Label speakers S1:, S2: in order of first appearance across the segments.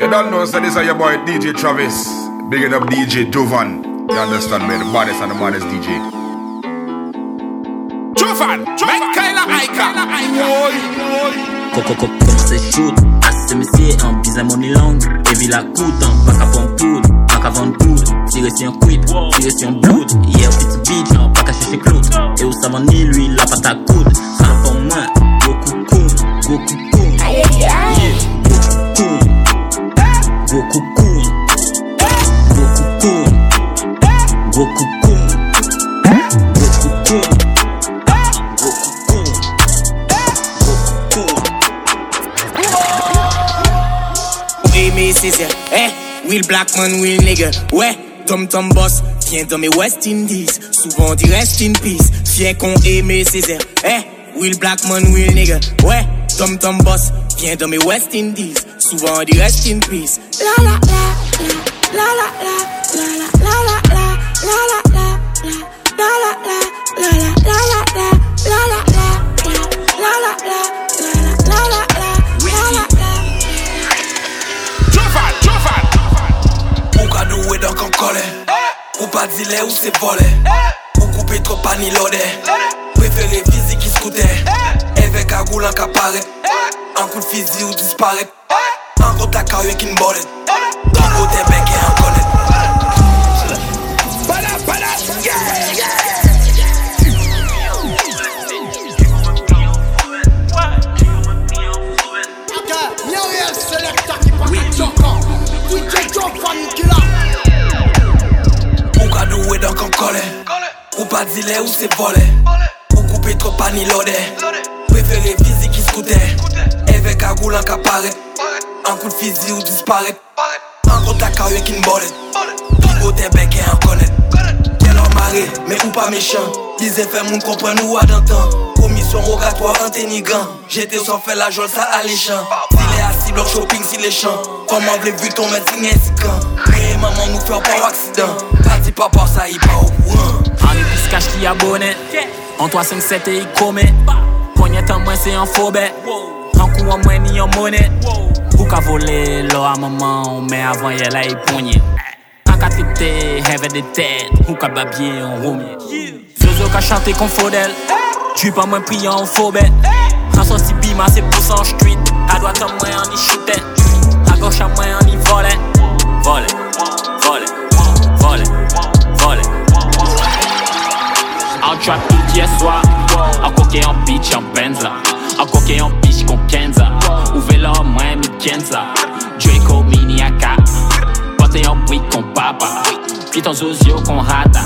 S1: You don't know, so this is your boy DJ Travis. Up DJ Jovan. You understand me? The baddest and the maddest DJ. Jovan! Jovan! Kyla Aika!
S2: Coco coco commence shoot Assez messier en bise money long Heavy la coûte en qu'à vendre poudre Pas qu'à vendre poudre Tirer sur un quid Tirer sur un blood Yeah petit bitch en qu'à chercher Claude Et où ça va ni lui la patate à coude Ça le pour moi Beaucoup cool Beaucoup cool Yeah
S3: real black man, real nigga. Ouais, Tom Tom Boss, viens dans mes West Indies. Souvent dit rest in peace, fier qu'on aimait Césaire. Eh, real black man, real nigga. Ouais, Tom Tom Boss, viens dans mes West Indies. Souvent dit rest in peace. La, la la la, la la la, la la la, la la la, la la la.
S1: pa dile
S4: ou se vole. Ou koupe tro pa ni lode. Prefere fizi ki skoute. Eve kagou lan kapare An kou fizi ou dispare An kontak a yo e kin bolet pas Préféré physique qui scoutait Avec un goulin qui Un coup de fusil ou disparaît. Un contact avec une bolette. Ton côté bec et un connaît Quel homme maré, mais ou pas méchant. Disait fait moun comprendre ou à Commission rogatoire inténigant J'étais sans faire la jolle ça alléchant S'il est assis bloc shopping si les champs Comment vle vu ton médecin insigant Mais maman nous fait pas accident. Parti papa ça y pas au courant
S5: En épice cash qui abonné An 357 e yi kome Konye tan mwen se yon fobe An kou an mwen ni yon mone Pou ka vole lo a maman Men avan ye la yi ponye An ka tripte heve de tet Pou ka babye yon romi Fyozo ka chante kon fodel Jup an mwen priy an fobet An son si bima se pousan jtwit A doat an mwen an yi shooten A goch an mwen an yi volen Volen, volen, volen, volen Ao trap todo dia é suar Ao qualquer um beat é um benza. Ao qualquer um beat com Kenza. O velo é Miami Kenza Draco mini AK Botem um week com papa Pitam zuzio com rata.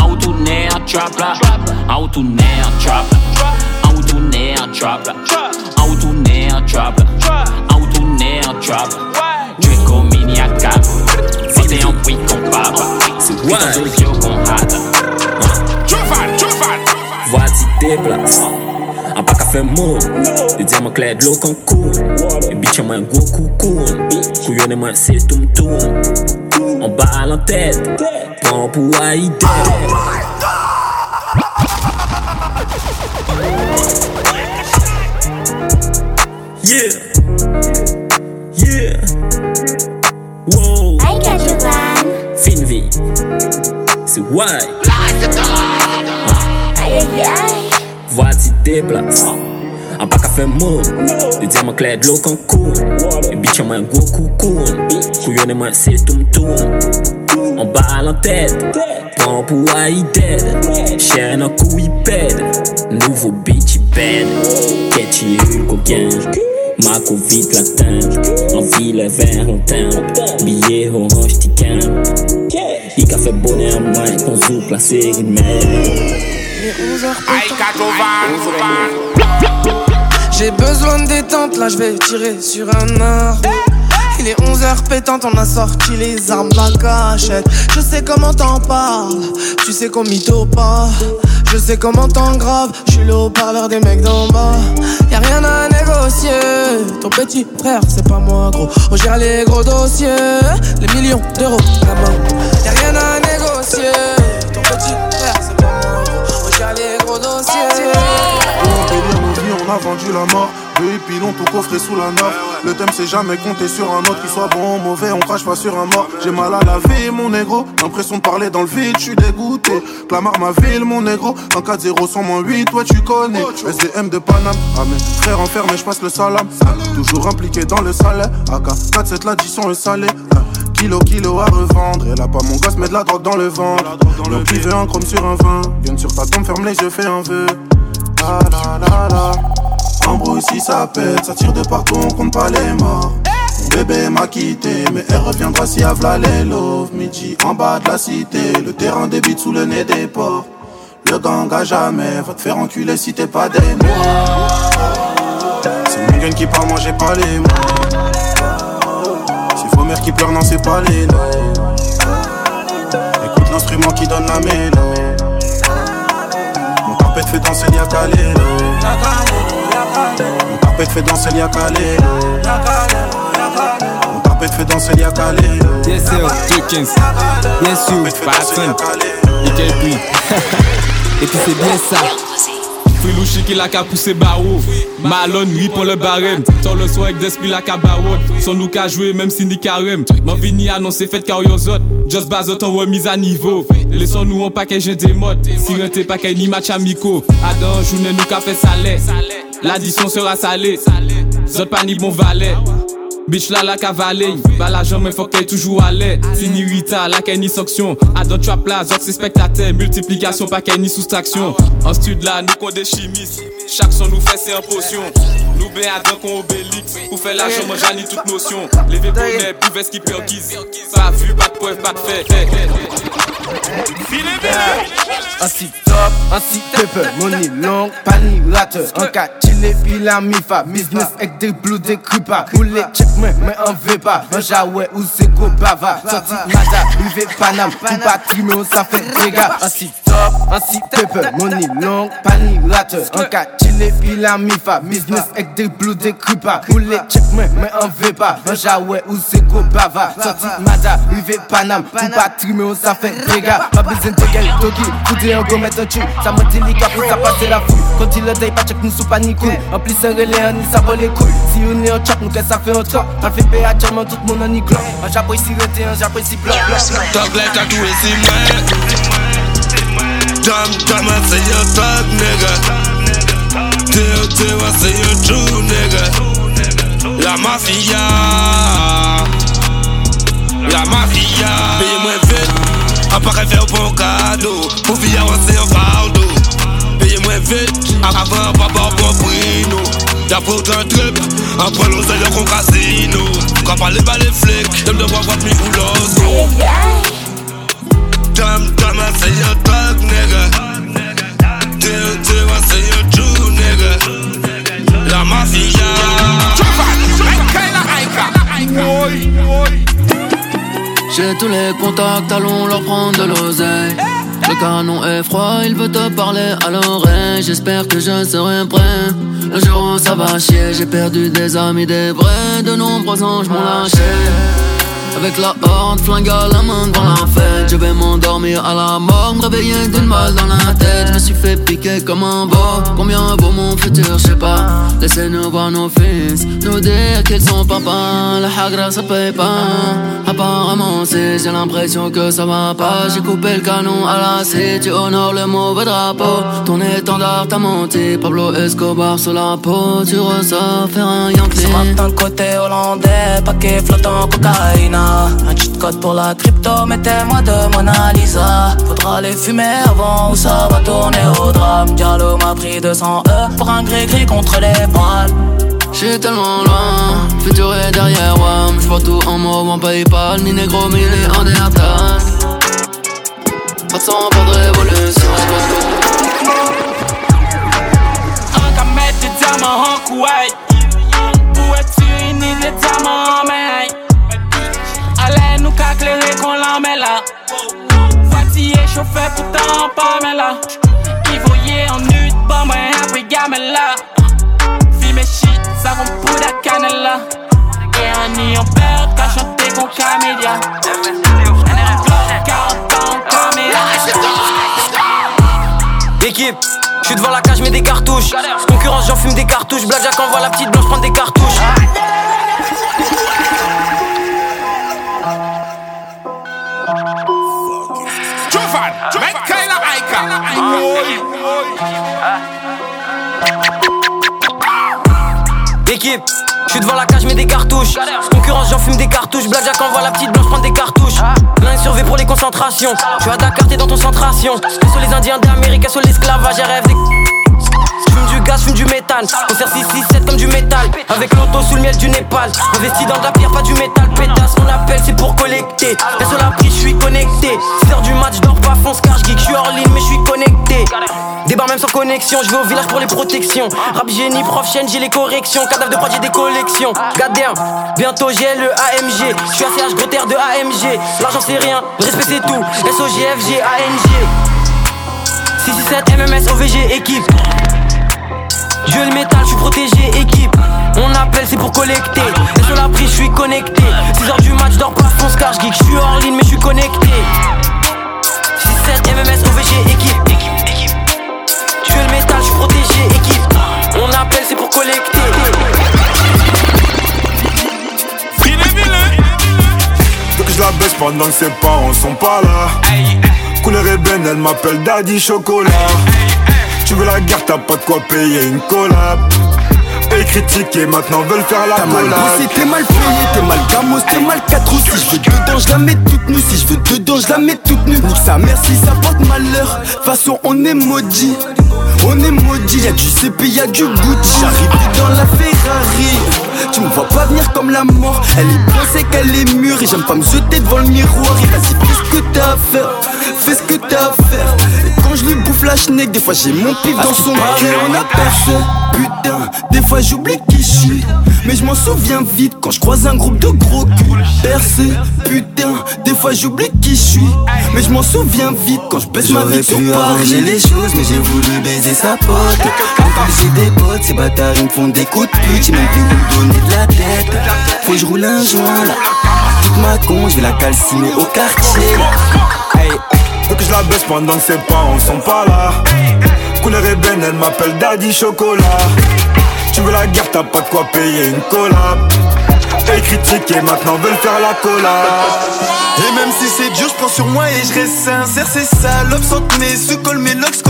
S5: Ao tuné é trap lá Ao tuné é um trap. Lá Ao tuné é um trap lá Ao tuné é um trap lá Ao trap Draco mini AK Botem um week com papa Pitam zuzio com rata
S2: déplace. pack pa ka fe moun Di diya mwen kled lo kan koun E bitye mwen gwo koukoun Kouyone mwen se toum toum An ba lan tet Pan pou a ide Yeah. Yeah. Wow
S6: Ay ka jovan
S2: Fin vi c'est why? deplas An pa ka fe moun Di diaman kled lo kan koun E bityan man gwo koukoun Kouyone man se toum toum An ba lan ted Pan pou a yi ded Chè nan kou yi ped Nouvo bitch yi bed. Ketchi yul kou genj Mako vit la tanj An vile ver lontan Biye ho ranj ti kan Yi ka fe bonen an man Kon
S1: zou plase yi men.
S7: J'ai besoin de détente, là je vais tirer sur un arbre. Il est 11h pétante, on a sorti les armes de la cachette. Je sais comment t'en parles, tu sais qu'on mytho pas. Je sais comment t'en grave, je suis le haut-parleur des mecs d'en bas. Y'a rien à négocier, ton petit frère c'est pas moi gros. On gère les gros dossiers, les millions d'euros la main. Y'a rien à négocier, ton petit frère on
S8: a vendu la mort. Deux épilons tout coffré sous la nappe. Le thème c'est jamais compter sur un autre qui soit bon ou mauvais, on crache pas sur un mort. J'ai mal à la vie, mon négro. L'impression de parler dans le vide, je suis dégoûté. Clamar ma ville, mon négro. En 4-0 sans moins 8, toi tu connais. SDM de Paname, ah mes frères enfermés, je passe le salam. Toujours impliqué dans le salaire. AK 4-7, l'addition est salée. Kilo, kilo à revendre. Et là pas mon gosse, met de la drogue dans le ventre. Le veut un chrome sur un vin. Viens sur ta tombe, ferme les yeux, fais un vœu. La la la la. Embrouille si ça pète, ça tire de partout, on compte pas les morts. Mon bébé m'a quitté, mais elle reviendra si Avla les love. Midi en bas de la cité, le terrain débite sous le nez des porcs. Le gang à jamais va te faire enculer si t'es pas des C'est mon gang qui parle, moi j'ai pas les mots. Qui pleurent, non c'est pas les noms. Écoute l'instrument qui donne la mélodie. Mon carpet fait danser. Mon carpet fait danser. Mon carpet fait danser.
S9: Yes, sir, Jenkins. Yes, you, Patson. Et puis c'est bien ça.
S10: Filouchi qui la ka poussé barreau Malon ri pour le barème. Sur le soir avec d'esprit la ka Son nous ka jouer même si ni carême. M'en vini annoncer fait car zot Just bazot en remise à niveau. Laissons nous en j'ai des modes. Si renté paquet ni match amico. Adam journée nous ka fait salé. L'addition sera salée. Zot pas ni bon valet Bitch la la cavale, ba la jambe faut qu'elle toujours à l'aise. Fini Rita, la qu'elle ni sanction. À d'autres trap là, autres c'est spectateur. Multiplication, pas qu'elle ni soustraction. En stud là, nous qu'on des chimistes. Chaque son nous fait c'est en potion. Nous ben à qu'on obélix. Pour faire la jambe, j'en ai toute notion. Levé bonnet, pouvait skipper guise. Pas vu, pas de preuve, pas de fait.
S11: Ainsi top, ainsi pepper, money long, pani rate Un cas chile puis la mifa, business avec des blues, des creepa Roulé check moi, mais on veut pas, un jaoué ou c'est go bava Sorti mada, rivé panam, tout pas trimé, ça fait dégâts Ainsi top, ainsi pepper, money long, pani rate Un cas chile puis la mifa, business avec des blues, des creepa Roulé check moi, mais on veut pas, un jaoué ou c'est go bava Sorti mada, rivé panam, tout pas trimé, ça fait dégâts Pas besoin de gueule, doggy, foutez un go mettre un tue Ça me dit gars pour ça la foule. Quand il le day pas check nous sous panique En plus un relais un ça vaut les couilles. Si on est en chat nous qu'est ça fait un top T'as fait payer à tout le monde en iclo Un japon ici renté un ici bloc
S12: Talk like I do it, see man Dumb, dumb, I say you're thug, nigga. Tell, tell, I say you're true, nigga. La mafia. La mafia. Payez-moi vite A pa ka fè ou bon kado Pou vi avanse yon fardo Peye mwen vit Avan pa pa bon prino Ya pou tan trip Apre l'on se yon kon kasino Ka pale ba le flik Dem de wap wap mi ou loso Dam dam a se yon tag nigga
S13: J'ai tous les contacts, allons leur prendre de l'oseille. Le canon est froid, il veut te parler à l'oreille. J'espère que je serai prêt. Le jour où ça va chier, j'ai perdu des amis, des vrais. De nombreux anges m'ont lâché. Avec la horde, flingue à la main devant la fête. Je vais m'endormir à la mort, me réveiller d'une balle dans la tête. Je me suis fait piquer comme un beau Combien vaut mon futur, je sais pas. Laissez-nous voir nos fils Nous dire qu'ils sont papa. La hagra ça paye pas. Apparemment c'est j'ai l'impression que ça va pas. J'ai coupé le canon à la C Tu honores le mauvais drapeau. Ton étendard t'a menti Pablo Escobar sur la peau. Tu ressors faire un Yankee
S14: dans le côté hollandais Paquet flottant cocaïne un cheat code pour la crypto, mettez-moi de Mona Lisa. Faudra les fumer avant ou ça va tourner au drame. Diallo m'a pris 200 E pour un gris-gris contre les voiles.
S13: J'suis tellement loin, futur est derrière WAM. J'vois tout en mauve en Paypal, ni négro, ni les Andertal Pas de sang, pas de révolution.
S14: Un camètre de diamant en Kuwait. Où es-tu, ni les diamants en nous qu'éclairer qu'on l'en met là Fatigué, chauffé, pourtant pas mais là Il voyait en nude, bon moi happy gamin là Fille mes shit, ça va pour la canela Et un nid en peur, qu'a chanté con camélia
S15: Équipe, je suis devant la cage, mets des cartouches. Concurrence, j'en fume des cartouches. Blackjack envoie la petite blanche, prendre des cartouches. Concurrence, j'en fume des cartouches. Blackjack envoie la petite blanche prendre des cartouches. Main sur V pour les concentrations. Suis à Dakar, t'es dans ton centration. Sur les Indiens d'Amérique, sur l'esclavage, rêve des. J'fume du gaz, j'fume du méthane. Concert 667 comme du métal. Avec l'auto sous le miel du Népal. Investi dans de la pierre, pas du métal. Pétasse, mon appel, c'est pour collecter. Reste sur la prise, j'suis connecté. 6 du match, même sans connexion, je vais au village pour les protections. Rap génie, prof chaîne, j'ai les corrections. Cadavre de prod, j'ai des collections. Goddamn, bientôt j'ai le AMG. Je suis ACH gros terre de AMG. L'argent c'est rien, respect c'est tout. SOGFG, ANG. 667 MMS OVG équipe. Je le métal, je suis protégé, équipe. On appelle, c'est pour collecter. Et sur la prise, je suis connecté. 6h du match, dors pas, fonce car
S16: pendant que ses parents sont pas là. Couleur ébène, elle m'appelle Daddy Chocolat. Tu veux la guerre, t'as pas de quoi payer une collab. Critiquer, maintenant veulent faire la
S17: T'as mal
S16: collab.
S17: bossé, t'es mal payé, t'es mal gamos, t'es mal 4 Si je veux dedans, je la mets toute nue. Si je veux dedans, je la mets toute nue. Nique sa mère si ça porte malheur. Façon, on est maudit. On est maudit, y'a du CP, y'a du Gucci. J'arrive dans la Ferrari. Tu me vois pas venir comme la mort. Elle est bien sec, elle est mûre. Et j'aime pas me jeter devant le miroir. Et vas-y, fais ce que t'as à faire. Fais ce que t'as à faire. Et quand je lui bouffe la schneck, des fois j'ai mon pif dans son cul. On a personne. Putain, des fois j'oublie qui je suis. Mais je m'en souviens vite quand je croise un groupe de gros culs. Percé, putain, des fois j'oublie qui je suis. Mais je m'en souviens vite quand je baisse ma
S18: J'aurais
S17: vie sur Paris.
S18: les choses, mais j'ai voulu baiser sa pote. Quand j'ai des potes, ces bâtards ils me font des coups de pute. Ils m'ont vu me donner de la tête. Faut que je roule un joint là. Toute ma con, je vais la calciner au quartier.
S16: Hey, que je la baisse pendant que ses parents sont pas là. Couleur ébène, elle m'appelle Daddy Chocolat. Tu veux la guerre, t'as pas de quoi payer une collab. Et critiquer, maintenant veulent faire la collab.
S17: Et même si c'est dur, je prends sur moi et je reste sincère. C'est salopes centenaires se collent mes locks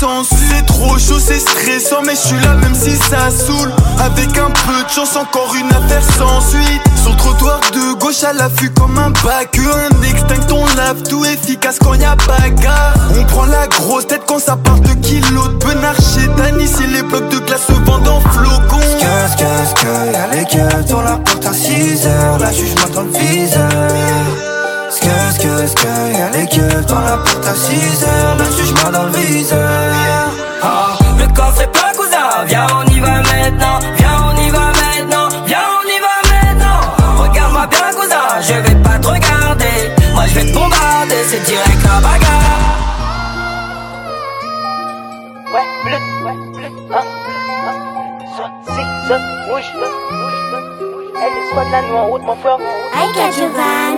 S17: C'est trop chaud, c'est stressant, mais je suis là même si ça saoule. Avec un peu de chance, encore une affaire sans suite. Sur trottoir de gauche à l'affût comme un bac. Un extinct, on lave tout efficace quand y a bagarre. On prend la grosse tête quand ça part de kilos de penard chez Dany. Si les blocs de glace se vendent en flocons.
S18: Qu'est-ce qu'est-ce que y'a les keufs dans la porte à 6 heures, la juge m'attend le viseur. Qu'est-ce qu'est-ce que y'a les dans la porte à 6 heures, la juge m'attend le viseur.
S15: Ah, le coffre est plein, cousin. Viens, on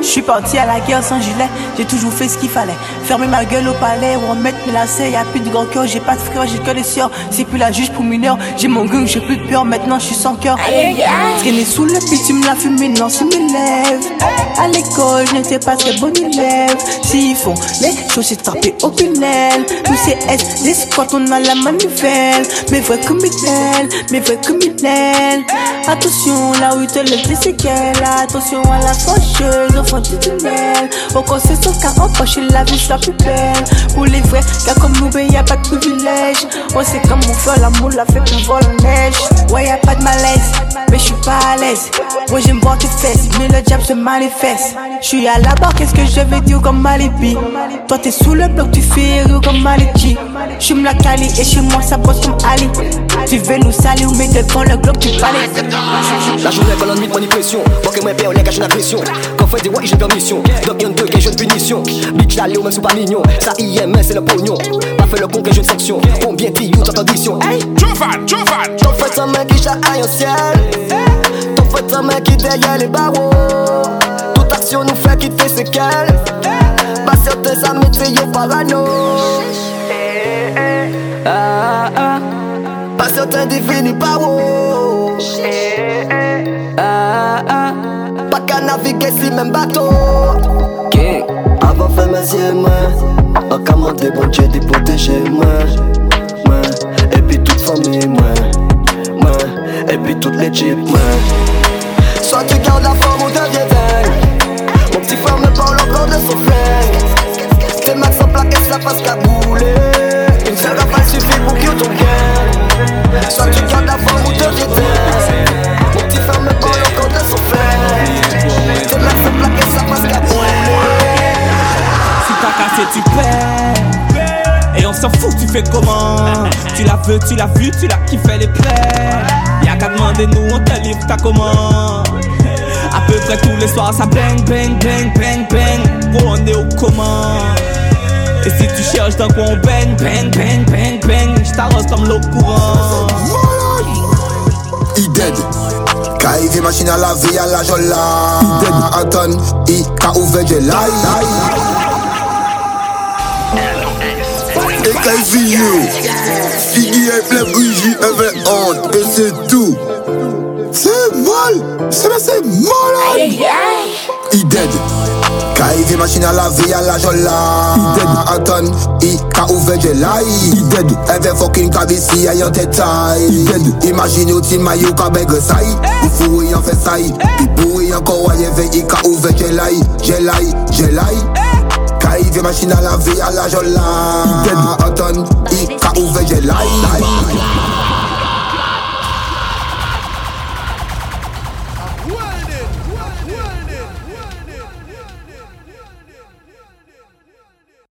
S15: Je
S19: suis parti à la guerre sans gilet, j'ai toujours fait ce qu'il fallait. Fermer ma gueule au palais ou en mettre mes lacets. Y'a plus de grand cœur, j'ai pas de frère, j'ai que des sœurs. C'est plus la juge pour mineur, j'ai mon gang, j'ai plus de peur. Maintenant je suis sans cœur. Traîner sous le bitume, la fumée, non, c'est mes lèvres. À l'école, je n'étais pas très bon élève. S'ils font les choses, c'est frappé au pinel. Nous c'est S, des quand on a la manivelle. Mais vrai comme il est, mais vrai comme il est. Attention là où il te laisse Attention à la faucheuse, enfant du tunnel. Au conseil sauf qu'à empocher la vie, la plus belle. Pour les vrais gars comme nous, ben y a pas de privilège. On sait comment faire l'amour, la fait qu'on vole en neige. Ouais, y a pas de malaise, mais je suis pas à l'aise. Ouais, j'aime voir tes fesses, mais le diable se manifeste. Je suis à la barre, qu'est-ce que je vais dire comme Malibi? Toi, t'es sous le bloc, tu fais rire comme Maliki. Je la cali et chez moi, ça bosse comme Ali. Tu veux nous salir, mais devant le bloc, tu parlais.
S20: La journée quand la nuit de pression Moi que moi père on les cache la pression Quand fait des ouais j'ai permission Donc y'en deux qui jeune punition Bitch la léo même sous pas mignon Ça IM c'est le pognon Fait le con que jeune section Combien de you dans condition Hey!
S12: Jovan, Jovan
S20: Ton fait ta main qui chahaille au ciel. Ton fait ta main qui derrière les barreaux. Toute action nous fait quitter ses qu'elle Pas certain ça met c'est yo parano. Ah ah Pas certain défini par où Ah ah. Pas qu'à naviguer si même bateau. King Avant fait mes yeux moi En commandé, bon Dieu, de protéger moi. Et puis toute famille, moi. Et puis toute l'équipe, moi. Soit tu gardes la forme ou deviens
S3: veux, tu l'as vu, tu l'as kiffé les plaies. Y'a qu'à demander, nous on te livre ta commande. À peu près tous les soirs, ça bang, bang, bang, bang, bang. Gros, on est au commandes. Et si tu cherches dans quoi on bang, bang, bang, bang, bang. J't'arrose comme l'eau courante.
S21: I dead Kaive machine à laver à la jola I dead Anton I ka ouvert de l'ail et casino. Figgy et plein bougie avec honte, et c'est tout. C'est mal, c'est malade. Il dead. Kaive machin a lave a la jolla I dead Anton, i ka ouve jelay I dead Eve fokin ka bisi a yon tetay I dead Imagine ou ti mayo ka beg say Ou fou yon fesay Pi pou yon kowa yeve i ka ouve jelay Jelay, jelay, jelay live, yon masjin a lave a la jolla I dead, a ton, i ka ouve je live